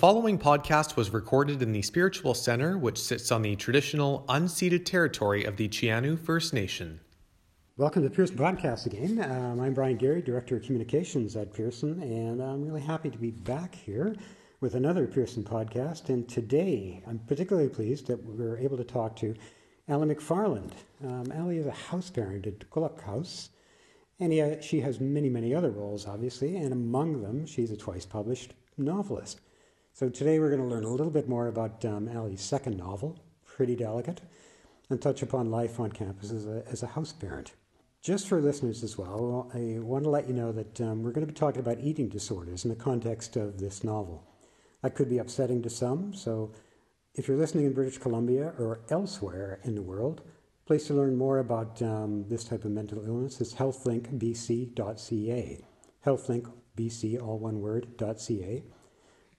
The following podcast was recorded in the Spiritual Center, which sits on the traditional unceded territory of the Sc'ianew First Nation. Welcome to Pearson Podcast again. Um, I'm Brian Gary, Director of Communications at Pearson, and I'm really happy to be back here with another Pearson podcast. And today, I'm particularly pleased that we're able to talk to Allie McFarland. Um, Allie is a house parent at QOL,EW House, and he, uh, she has many, many other roles, obviously, and among them, she's a twice published novelist. So today we're going to learn a little bit more about um, Allie's second novel, Pretty Delicate, and touch upon life on campus as a, as a house parent. Just for listeners as well, I want to let you know that um, we're going to be talking about eating disorders in the context of this novel. That could be upsetting to some, so if you're listening in British Columbia or elsewhere in the world, place to learn more about um, this type of mental illness is healthlinkbc.ca. Healthlinkbc, all one word, .ca.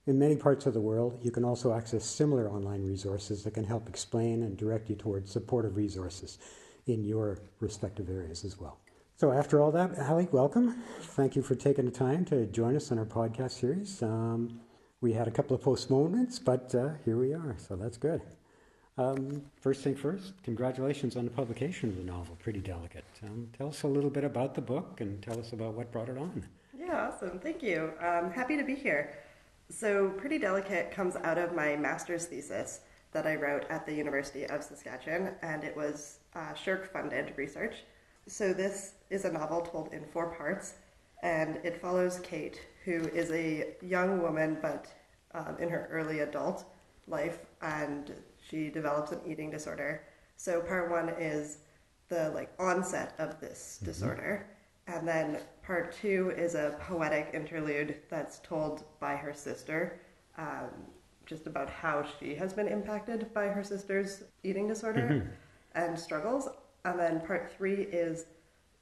In many parts of the world, you can also access similar online resources that can help explain and direct you towards supportive resources in your respective areas as well. So, after all that, Allie, welcome. Thank you for taking the time to join us on our podcast series. Um, we had a couple of postponements, but uh, here we are, so that's good. Um, first thing first, congratulations on the publication of the novel, Pretty Delicate. Um, tell us a little bit about the book and tell us about what brought it on. Yeah, awesome. Thank you. I'm happy to be here. So, Pretty Delicate comes out of my master's thesis that I wrote at the University of Saskatchewan, and it was uh, SSHRC funded research. So, this is a novel told in four parts, and it follows Kate, who is a young woman but um, in her early adult life, and she develops an eating disorder. So, part one is the like onset of this mm-hmm. disorder and then part two is a poetic interlude that's told by her sister, um, just about how she has been impacted by her sister's eating disorder mm-hmm. and struggles. And then part three is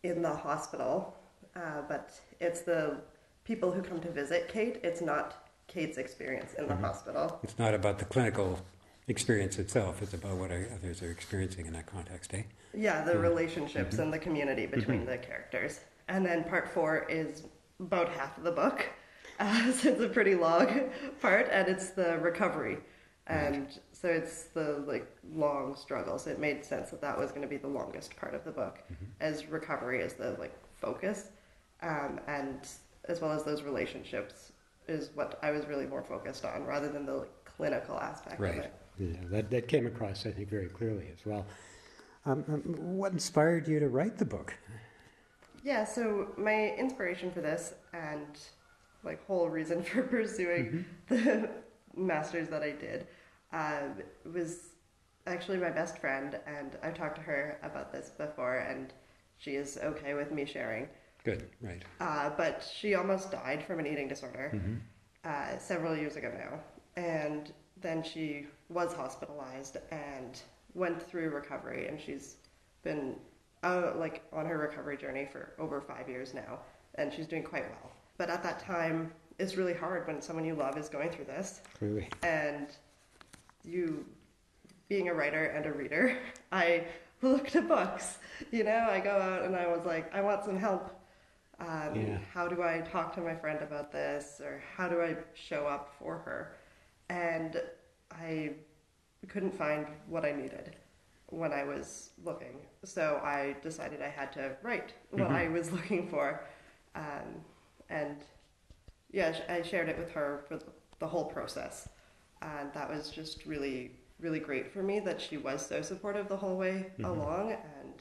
in the hospital, uh, but it's the people who come to visit Kate. It's not Kate's experience in the mm-hmm. hospital. It's not about the clinical experience itself. It's about what others are experiencing in that context, eh? Yeah, the mm-hmm. relationships mm-hmm. and the community between mm-hmm. the characters. And then part four is about half of the book. Uh, so it's a pretty long part, and it's the recovery. And right. so it's the like long struggle. So it made sense that that was going to be the longest part of the book, mm-hmm. as recovery is the like focus, um, and as well as those relationships is what I was really more focused on, rather than the like, clinical aspect right. of it. Yeah, that that came across I think very clearly as well. Um, um what inspired you to write the book? Yeah, so my inspiration for this and like whole reason for pursuing mm-hmm. the masters that I did um, was actually my best friend, and I've talked to her about this before, and she is okay with me sharing. Good, right. Uh, but she almost died from an eating disorder mm-hmm. uh, several years ago now, and then she was hospitalized and went through recovery, and she's been uh, like on her recovery journey for over five years now, and she's doing quite well. But at that time, it's really hard when someone you love is going through this. Clearly. And you, being a writer and a reader, I looked at books. You know, I go out and I was like, I want some help. Um, yeah. How do I talk to my friend about this, or how do I show up for her? And I couldn't find what I needed when I was looking. So I decided I had to write what mm-hmm. I was looking for. Um, and yeah, I shared it with her for the whole process. And that was just really, really great for me that she was so supportive the whole way mm-hmm. along. And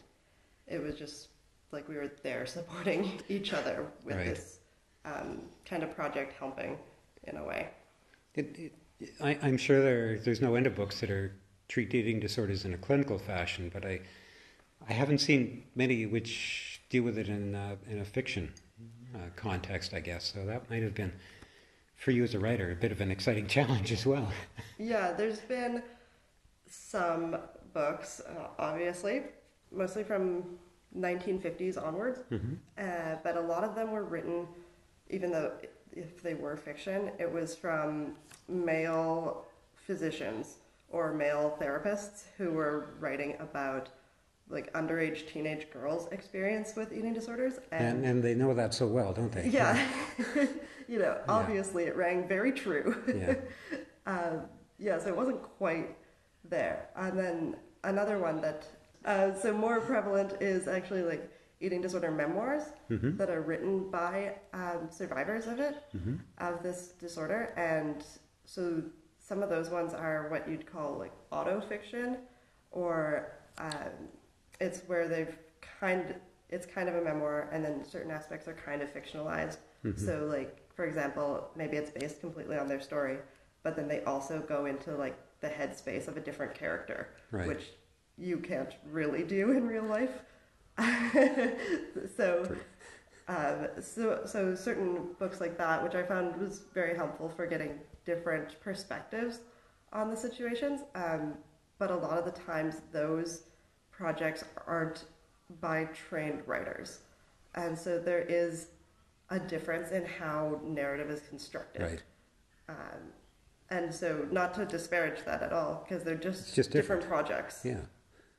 it was just like we were there supporting each other with right. this um, kind of project helping in a way. It, it, I, am sure there, there's no end of books that are treat eating disorders in a clinical fashion, but I, I haven't seen many which deal with it in, uh, in a fiction uh, context, I guess. So that might have been, for you as a writer, a bit of an exciting challenge as well. yeah, there's been some books, uh, obviously, mostly from 1950s onwards, mm-hmm. Uh, but a lot of them were written, even though if they were fiction, it was from male physicians or male therapists who were writing about like underage teenage girls experience with eating disorders and and they know that so well don't they? Yeah. You know obviously it rang very true. Yeah. Uh, yeah so it wasn't quite there. And then another one that uh, so more prevalent is actually like eating disorder memoirs Mhm. that are written by um, survivors of it Mhm. of this disorder. And so some of those ones are what you'd call like auto fiction or um, it's where they've kind of it's kind of a memoir and then certain aspects are kind of fictionalized Mhm. so like for example maybe it's based completely on their story but then they also go into like the headspace of a different character Right. which you can't really do in real life so um, so, so certain books like that, which I found was very helpful for getting different perspectives on the situations. Um, but a lot of the times, those projects aren't by trained writers, and so there is a difference in how narrative is constructed. right Um, and so, not to disparage that at all, because they're just, It's just different projects. yeah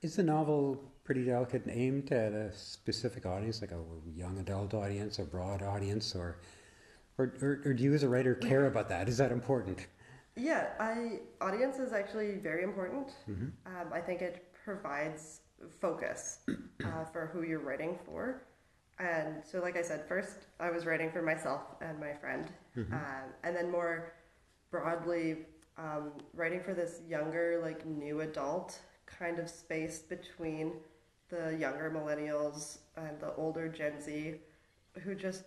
is the novel pretty delicate and aimed at a specific audience like a young adult audience a broad audience or or, or, or do you as a writer care about that is that important Yeah, I audience is actually very important. Mhm. Um, I think it provides focus uh, for who you're writing for. And so, like I said, first I was writing for myself and my friend, um, and then more broadly, um, writing for this younger, like new adult kind of space between the younger millennials and the older Gen Z, who just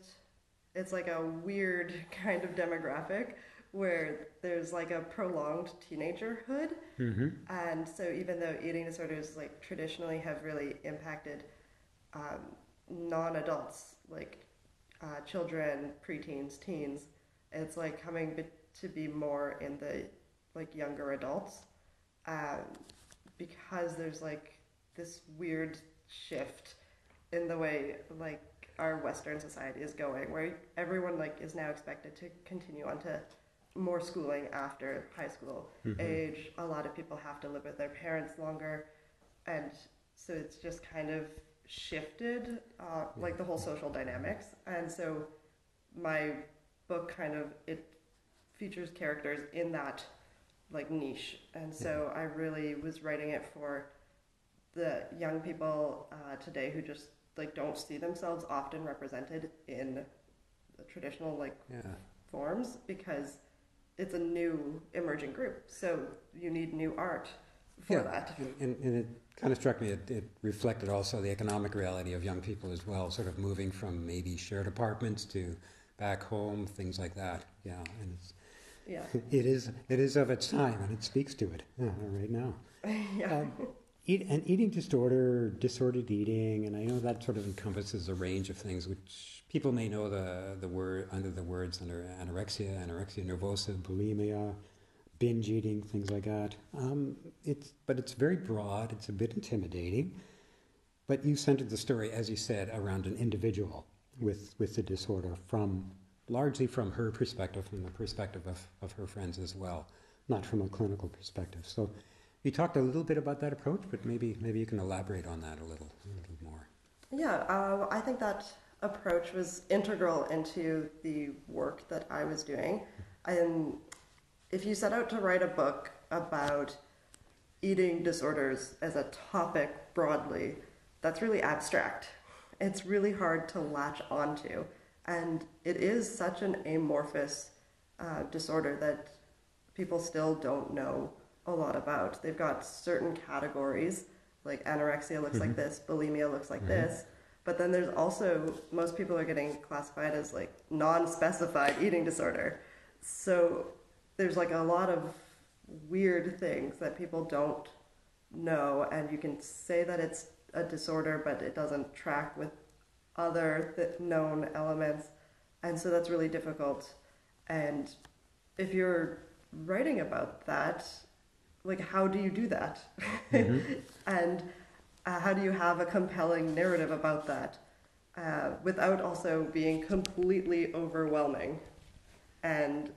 it's like a weird kind of demographic where there's like a prolonged teenagerhood mm-hmm. and so even though eating disorders like traditionally have really impacted um, non-adults like uh, children preteens teens it's like coming be- to be more in the like younger adults um, because there's like this weird shift in the way like our western society is going where everyone like is now expected to continue on to more schooling after high school age. A lot of people have to live with their parents longer. And so it's just kind of shifted uh, like the whole social dynamics. And so my book kind of it features characters in that like niche. And so i really was writing it for the young people uh, today who just like don't see themselves often represented in the traditional like yeah forms because it's a new emerging group so you need new art for yeah. that And, and, and it kind of struck me, it, it reflected also the economic reality of young people as well, sort of moving from maybe shared apartments to back home, things like that. Yeah, and it's, yeah it is it is of its time, and it speaks to it yeah, right now. yeah Um, eat, and eating disorder, disordered eating, and I know that sort of encompasses a range of things which people may know the the word under the words under anorexia, anorexia nervosa, bulimia, binge eating, things like that. Um, it's but it's very broad. It's a bit intimidating. But you centered the story, as you said, around an individual with with the disorder from largely from her perspective, from the perspective of, of her friends as well, not from a clinical perspective. So you talked a little bit about that approach, but maybe maybe you can elaborate on that a little a little more. Yeah, uh, I think that approach was integral into the work that I was doing. And if you set out to write a book about eating disorders as a topic broadly, that's really abstract. It's really hard to latch onto. And it is such an amorphous uh, disorder that people still don't know a lot about. They've got certain categories, like anorexia looks like mm-hmm. this, bulimia looks like mm-hmm. this. But then there's also, most people are getting classified as like non specified eating disorder. So there's like a lot of weird things that people don't know, and you can say that it's a disorder, but it doesn't track with other th- known elements. And so that's really difficult. And if you're writing about that, like, how do you do that? and uh, how do you have a compelling narrative about that uh, without also being completely overwhelming? And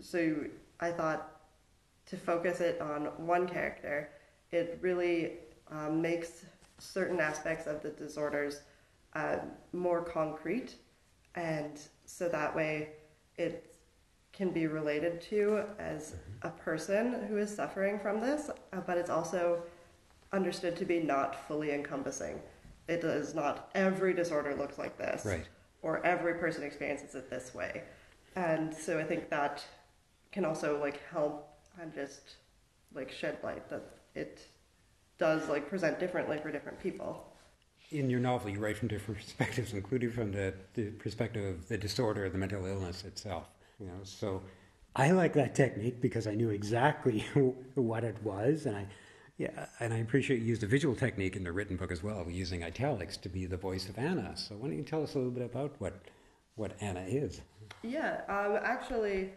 so I thought to focus it on one character, it really um, makes certain aspects of the disorders uh, more concrete, and so that way it can be related to as a person who is suffering from this, uh, but it's also understood to be not fully encompassing. It does not every disorder looks like this, Right. or every person experiences it this way, and so I think that can also like help and just like shed light that it does like present differently for different people. In your novel, you write from different perspectives, including from the, the perspective of the disorder, the mental illness itself. You know, so I like that technique because I knew exactly what it was, and I, yeah, and I appreciate you used a visual technique in the written book as well, using italics to be the voice of Anna. So why don't you tell us a little bit about what what Anna is? Yeah, um, actually,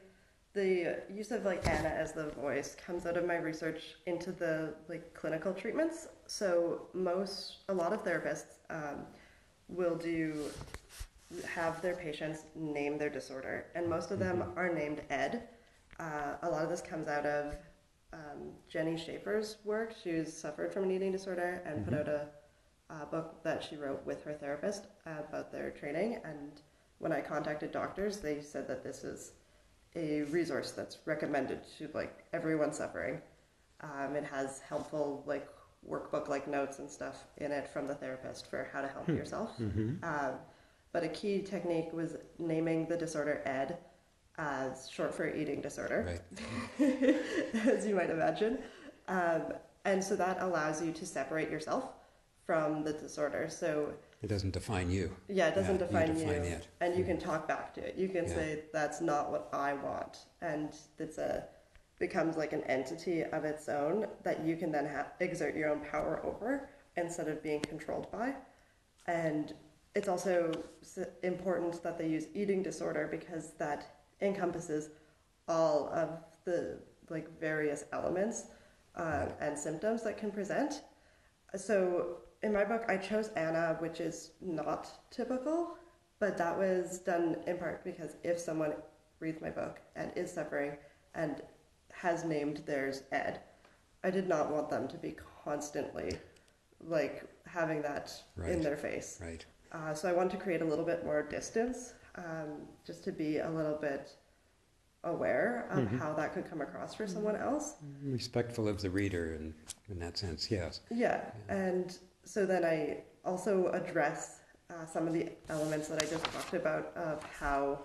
the use of like Anna as the voice comes out of my research into the like clinical treatments. So most, a lot of therapists um, will do have their patients name their disorder, and most of them are named Ed. Uh, a lot of this comes out of um, Jenni Schaefer's work. She's suffered from an eating disorder and put out a, a book that she wrote with her therapist about their training. And when I contacted doctors, they said that this is a resource that's recommended to like everyone suffering. Um, it has helpful like workbook like notes and stuff in it from the therapist for how to help yourself. Um, but a key technique was naming the disorder ED, as short for eating disorder Right. as you might imagine. Um, and so that allows you to separate yourself from the disorder. So, It doesn't define you. yeah, it doesn't Yeah, define you. define it. And you can talk back to it. You can Yeah. say, that's not what I want. And it's a, becomes like an entity of its own that you can then ha- exert your own power over instead of being controlled by. And it's also important that they use eating disorder because that encompasses all of the like various elements uh, and symptoms that can present. So in my book, I chose Anna, which is not typical, but that was done in part because if someone reads my book and is suffering and has named theirs Ed, I did not want them to be constantly like having that in their face. Right. Uh, so I want to create a little bit more distance, um, just to be a little bit aware of how that could come across for someone else. Respectful of the reader, in in that sense, yes. Yeah, and so then I also address uh, some of the elements that I just talked about of how,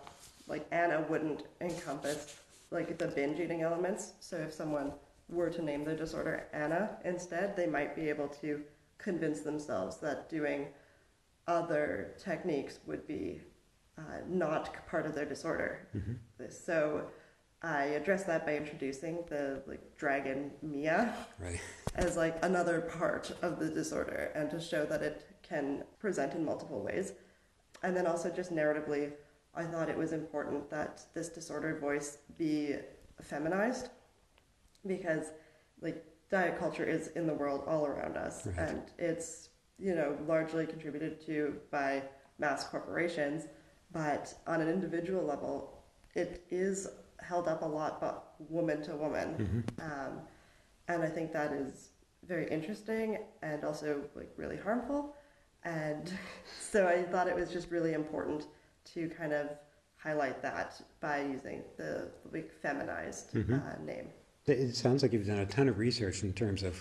like Anna wouldn't encompass like the binge eating elements. So if someone were to name the disorder Anna instead, they might be able to convince themselves that doing other techniques would be uh, not part of their disorder. So I address that by introducing the like dragon Mia Right. as like another part of the disorder and to show that it can present in multiple ways. And then also just narratively, I thought it was important that this disordered voice be feminized because like diet culture is in the world all around us Right. and it's you know largely contributed to by mass corporations but on an individual level it is held up a lot but woman to woman. Um, and i think that is very interesting and also like really harmful. And so i thought it was just really important to kind of highlight that by using the like feminized uh, name. It sounds like you've done a ton of research in terms of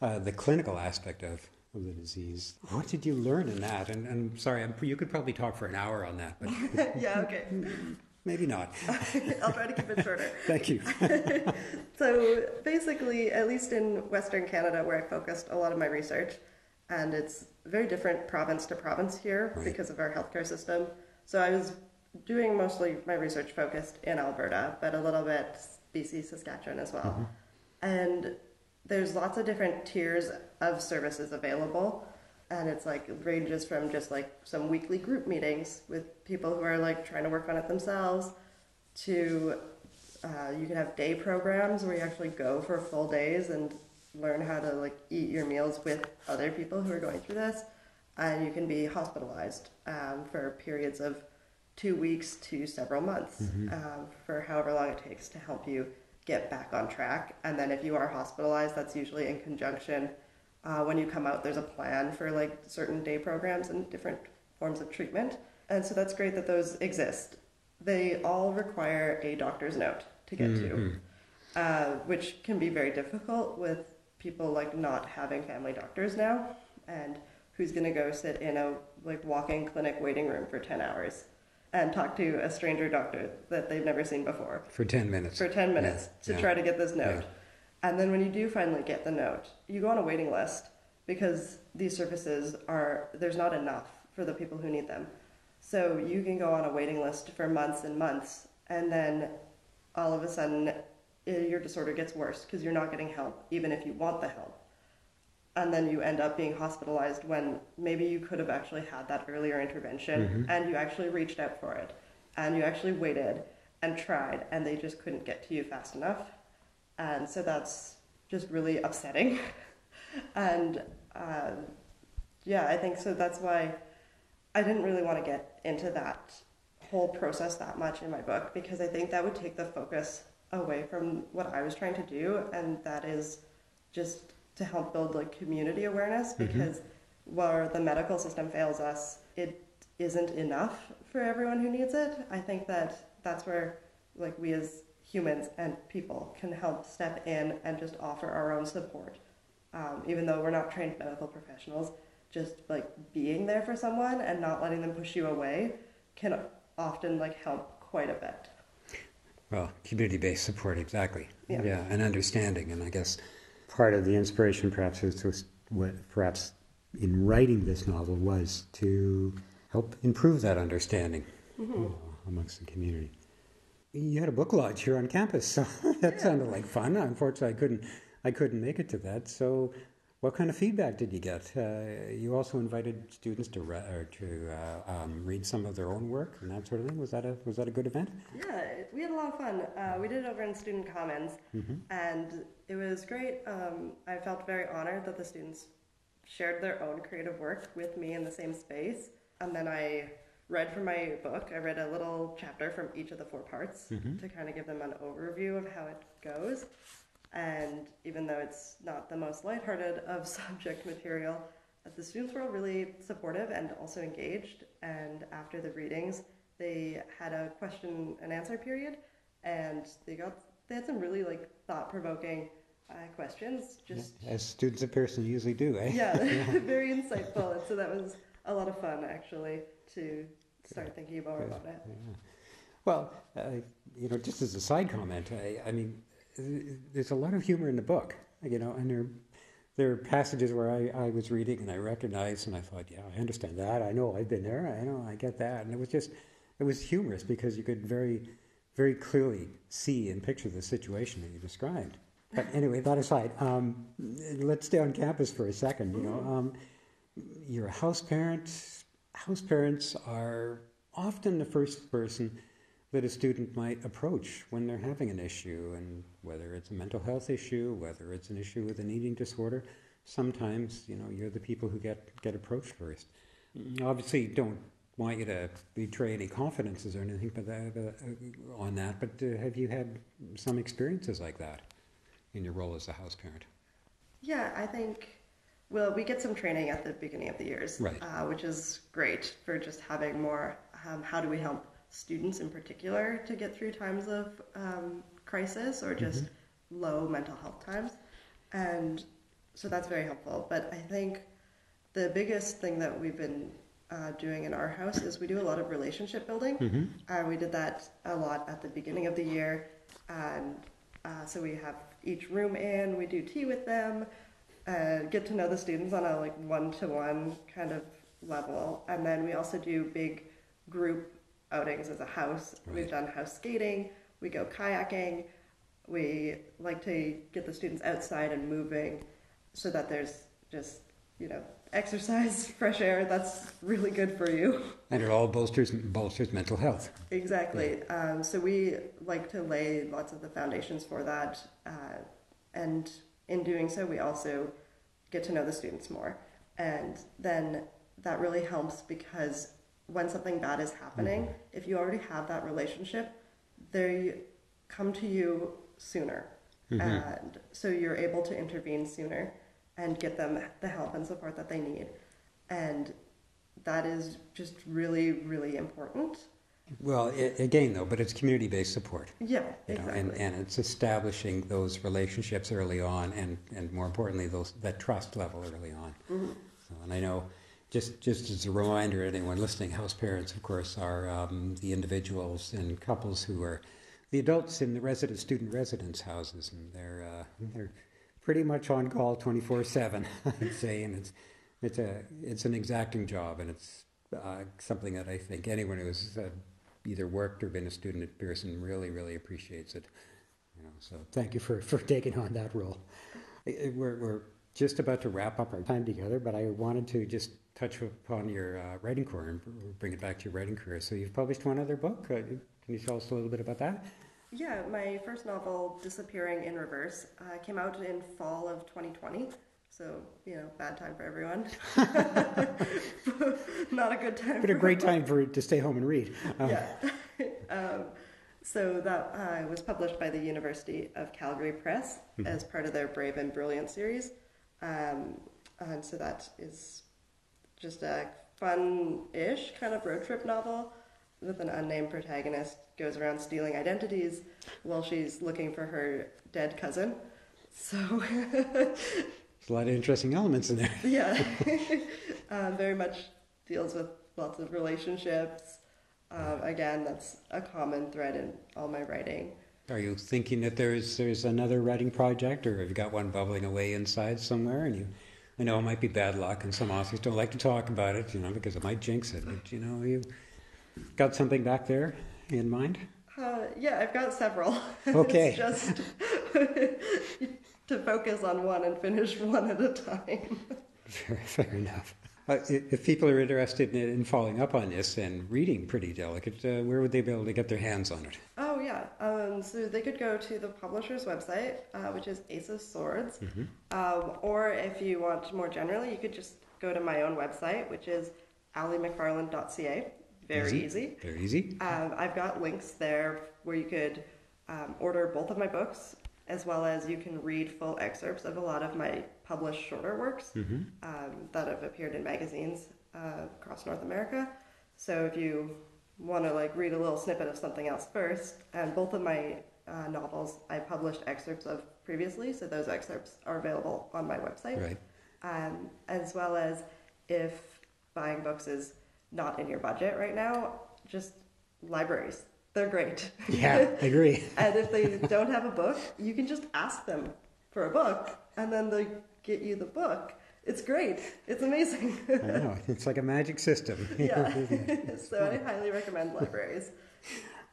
uh, the clinical aspect of, of the disease. What did you learn in that? And, and sorry, I'm, you could probably talk for an hour on that, but yeah okay maybe not. i'll try to keep it shorter Thank you. So basically, at least in Western Canada, where I focused a lot of my research, and it's very different province to province here Right. because of our healthcare system. So I was doing mostly my research focused in Alberta, but a little bit BC, Saskatchewan as well. Mm-hmm. And there's lots of different tiers of services available. And it's like it ranges from just like some weekly group meetings with people who are like trying to work on it themselves to uh, you can have day programs where you actually go for full days and learn how to like eat your meals with other people who are going through this and you can be hospitalized um, for periods of two weeks to several months um, for however long it takes to help you get back on track and then if you are hospitalized that's usually in conjunction Uh, when you come out, there's a plan for like certain day programs and different forms of treatment. And so that's great that those exist. They all require a doctor's note to get Mm-hmm. to, uh, which can be very difficult with people like not having family doctors now. And who's going to go sit in a like walk-in clinic waiting room for 10 hours and talk to a stranger doctor that they've never seen before For 10 minutes. for 10 minutes Yeah, to yeah. try to get this note. Yeah. And then when you do finally get the note, you go on a waiting list because these services are, there's not enough for the people who need them. So you can go on a waiting list for months and months, and then all of a sudden eh, your disorder gets worse because you're not getting help, even if you want the help. And then you end up being hospitalized when maybe you could have actually had that earlier intervention and you actually reached out for it and you actually waited and tried and they just couldn't get to you fast enough. And so that's just really upsetting. and uh, yeah, I think so. That's why I didn't really want to get into that whole process that much in my book because I think that would take the focus away from what I was trying to do, and that is just to help build like community awareness because where the medical system fails us, it isn't enough for everyone who needs it. I think that that's where like we as humans and people can help step in and just offer our own support. Um, even though we're not trained medical professionals, just like being there for someone and not letting them push you away can often like help quite a bit. Well, community-based support, exactly. Yeah. and understanding. And I guess part of the inspiration, perhaps, was, was what, perhaps in writing this novel was to help improve that understanding Mm-hmm. uh, amongst the community. You had a book launch here on campus, so that sounded like fun. Unfortunately, I couldn't, I couldn't make it to that. So, what kind of feedback did you get? Uh, you also invited students to re- to uh, um, read some of their own work and that sort of thing. Was that a was that a good event? Yeah, we had a lot of fun. Uh, we did it over in Student Commons, and it was great. Um, I felt very honored that the students shared their own creative work with me in the same space. And then I read from my book. I read a little chapter from each of the four parts to kind of give them an overview of how it goes. And even though it's not the most lighthearted of subject material, the students were all really supportive and also engaged. And after the readings, they had a question and answer period, and they got they had some really like thought provoking uh, questions. Just As students of Pearson usually do, eh? yeah, very insightful. And so that was a lot of fun actually to start thinking more about it. Yeah. Well, uh, you know, just as a side comment, I, I mean, there's a lot of humor in the book, you know, and there, there are passages where I, I was reading and I recognized and I thought, yeah, I understand that. I know I've been there. I know I get that. And it was just, it was humorous because you could very, very clearly see and picture the situation that you described. But anyway, that aside, um, let's stay on campus for a second. You know, um, you're a house parent. House parents are often the first person that a student might approach when they're having an issue, and whether it's a mental health issue, whether it's an issue with an eating disorder, sometimes you know you're the people who get get approached first. Obviously, don't want you to betray any confidences or anything, but that, uh, on that. But uh, have you had some experiences like that in your role as a house parent? Yeah, I think. Well, we get some training at the beginning of the years, Right. uh, which is great for just having more. Um, how do we help students in particular to get through times of um, crisis or just low mental health times? And so that's very helpful. But I think the biggest thing that we've been uh, doing in our house is we do a lot of relationship building. Uh, we did that a lot at the beginning of the year, and uh, so we have each room in. We do tea with them, uh, get to know the students on a like one-to-one kind of level, and then we also do big group outings as a house. We've done house skating. We go kayaking. We like to get the students outside and moving so that there's just, you know, exercise, fresh air. That's really good for you. And it all bolsters bolsters mental health. Exactly. Um, so we like to lay lots of the foundations for that. Uh, and in doing so, we also get to know the students more. And then that really helps because when something bad is happening, if you already have that relationship, they come to you sooner. And so you're able to intervene sooner. and get them the help and support that they need. And that is just really, really important. Well, it, again, though, but it's community-based support. Yeah, You know, exactly. and, and it's establishing those relationships early on, and, and more importantly, those that trust level early on. Mm-hmm. So, and I know, just just as a reminder, anyone listening, house parents, of course, are um, the individuals and couples who are the adults in the resident student residence houses, and they're uh, they're pretty much on call twenty four seven. I'd say, and it's it's a it's an exacting job, and it's uh, something that I think anyone who's uh, either worked or been a student at Pearson really really appreciates it. You know, so thank you for, for taking on that role. We're, we're just about to wrap up our time together, but I wanted to just touch upon your uh, writing career and bring it back to your writing career. So you've published one other book. Uh, can you tell us a little bit about that? Yeah, my first novel, Disappearing in Reverse, uh, came out in fall of 2020. So, you know, bad time for everyone. Not a good time. But a great time for to stay home and read. Um, yeah. um, so that uh, was published by the University of Calgary Press as part of their Brave and Brilliant series. Um, and so that is just a fun-ish kind of road trip novel with an unnamed protagonist goes around stealing identities while she's looking for her dead cousin. So There's a lot of interesting elements in there. yeah, um, very much deals with lots of relationships. Um, again, that's a common thread in all my writing. Are you thinking that there's there's another writing project, or have you got one bubbling away inside somewhere? And you, I know it might be bad luck, and some authors don't like to talk about it, you know, because it might jinx it. But you know, you got something back there in mind? Uh, yeah, I've got several. Okay. just to focus on one and finish one at a time. Fair, fair enough. Uh, if people are interested in, in following up on this and reading Pretty Delicate, uh, where would they be able to get their hands on it? Yeah, um, so they could go to the publisher's website, uh, which is Ace of Swords, um, or if you want more generally, you could just go to my own website, which is alliemcfarland.ca. Very easy. Very easy. Um, I've got links there where you could um, order both of my books, as well as you can read full excerpts of a lot of my published shorter works um, that have appeared in magazines uh, across North America. So if you want to like read a little snippet of something else first, and both of my uh, novels I published excerpts of previously, so those excerpts are available on my website Right. um, as well as if buying books is not in your budget right now, just libraries. They're great. Yeah, I agree. and if they don't have a book, you can just ask them for a book, and then they get you the book. It's great. It's amazing. I know. It's like a magic system. yeah. so I highly recommend libraries.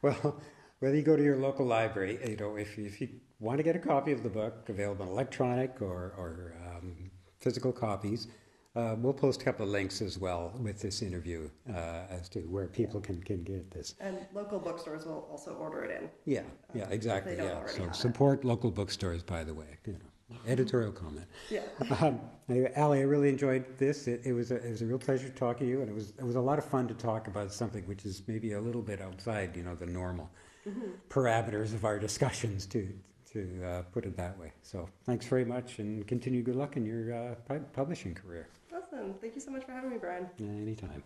Well, whether you go to your local library, you know, if, if you want to get a copy of the book, available in electronic or, or um, physical copies, uh, we'll post a couple of links as well with this interview uh, as to where people can, can get this. And local bookstores will also order it in. Yeah, yeah, exactly. don't Yeah. So have it. support local bookstores, by the way. You know, editorial comment. Yeah. Um, anyway, Allie, I really enjoyed this. It, it was a, it was a real pleasure to talk to you, and it was it was a lot of fun to talk about something which is maybe a little bit outside, you know, the normal parameters of our discussions. To to uh, put it that way. So thanks very much, and continue good luck in your uh, pu- publishing career. Awesome. Thank you so much for having me, Brian. Anytime.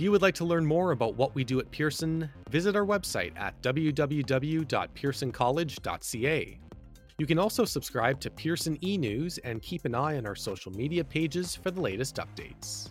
If you would like to learn more about what we do at Pearson, visit our website at www.pearsoncollege.ca. You can also subscribe to Pearson e News and keep an eye on our social media pages for the latest updates.